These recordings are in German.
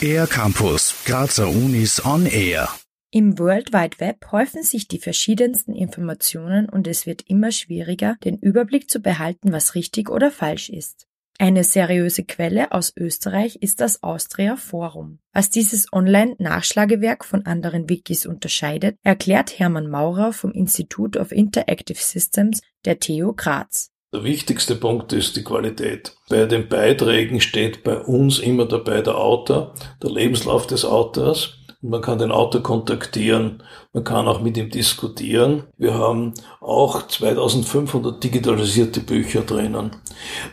Air Campus, Grazer Unis on Air. Im World Wide Web häufen sich die verschiedensten Informationen und es wird immer schwieriger, den Überblick zu behalten, was richtig oder falsch ist. Eine seriöse Quelle aus Österreich ist das Austria Forum. Was dieses Online-Nachschlagewerk von anderen Wikis unterscheidet, erklärt Hermann Maurer vom Institute of Interactive Systems der TU Graz. Der wichtigste Punkt ist die Qualität. Bei den Beiträgen steht bei uns immer dabei der Autor, der Lebenslauf des Autors. Man kann den Autor kontaktieren, man kann auch mit ihm diskutieren. Wir haben auch 2500 digitalisierte Bücher drinnen.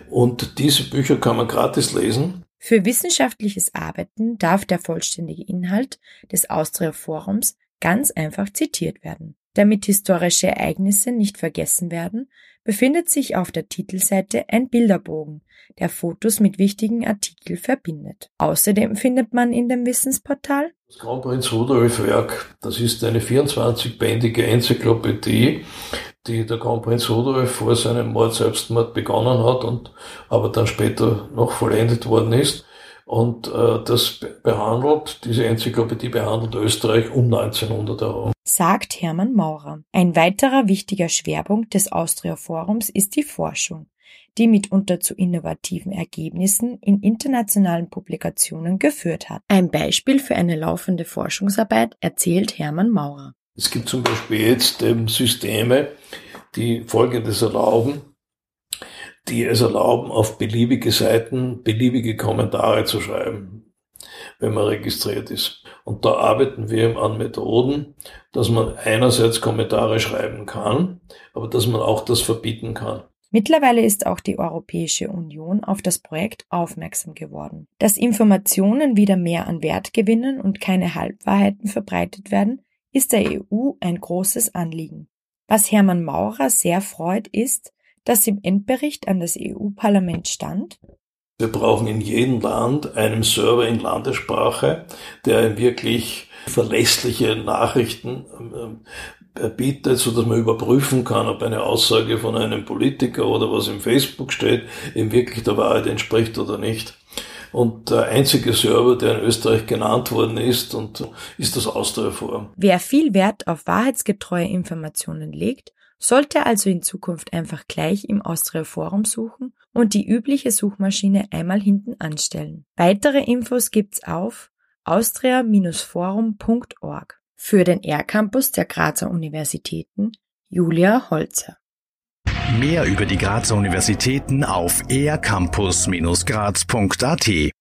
Und diese Bücher kann man gratis lesen. Für wissenschaftliches Arbeiten darf der vollständige Inhalt des Austria Forums ganz einfach zitiert werden. Damit historische Ereignisse nicht vergessen werden, befindet sich auf der Titelseite ein Bilderbogen, der Fotos mit wichtigen Artikeln verbindet. Außerdem findet man in dem Wissensportal das Kronprinz Rudolf Werk, das ist eine 24-bändige Enzyklopädie, die der Kronprinz Rudolf vor seinem Mord Selbstmord begonnen hat und aber dann später noch vollendet worden ist. Und äh, das behandelt, diese Enzyklopädie behandelt Österreich um 1900 herum. Sagt Hermann Maurer. Ein weiterer wichtiger Schwerpunkt des Austria Forums ist die Forschung, die mitunter zu innovativen Ergebnissen in internationalen Publikationen geführt hat. Ein Beispiel für eine laufende Forschungsarbeit erzählt Hermann Maurer. Es gibt zum Beispiel jetzt ähm, Systeme, die Folgendes erlauben die es erlauben, auf beliebige Seiten beliebige Kommentare zu schreiben, wenn man registriert ist. Und da arbeiten wir an Methoden, dass man einerseits Kommentare schreiben kann, aber dass man auch das verbieten kann. Mittlerweile ist auch die Europäische Union auf das Projekt aufmerksam geworden. Dass Informationen wieder mehr an Wert gewinnen und keine Halbwahrheiten verbreitet werden, ist der EU ein großes Anliegen. Was Hermann Maurer sehr freut, ist, das im Endbericht an das EU-Parlament stand? Wir brauchen in jedem Land einen Server in Landessprache, der wirklich verlässliche Nachrichten äh, bietet, so dass man überprüfen kann, ob eine Aussage von einem Politiker oder was im Facebook steht, eben wirklich der Wahrheit entspricht oder nicht. Und der einzige Server, der in Österreich genannt worden ist, und ist das Austria Forum. Wer viel Wert auf wahrheitsgetreue Informationen legt sollte also in Zukunft einfach gleich im Austria Forum suchen und die übliche Suchmaschine einmal hinten anstellen. Weitere Infos gibt's auf austria-forum.org. Für den R-Campus der Grazer Universitäten Julia Holzer. Mehr über die Grazer Universitäten auf ercampus-graz.at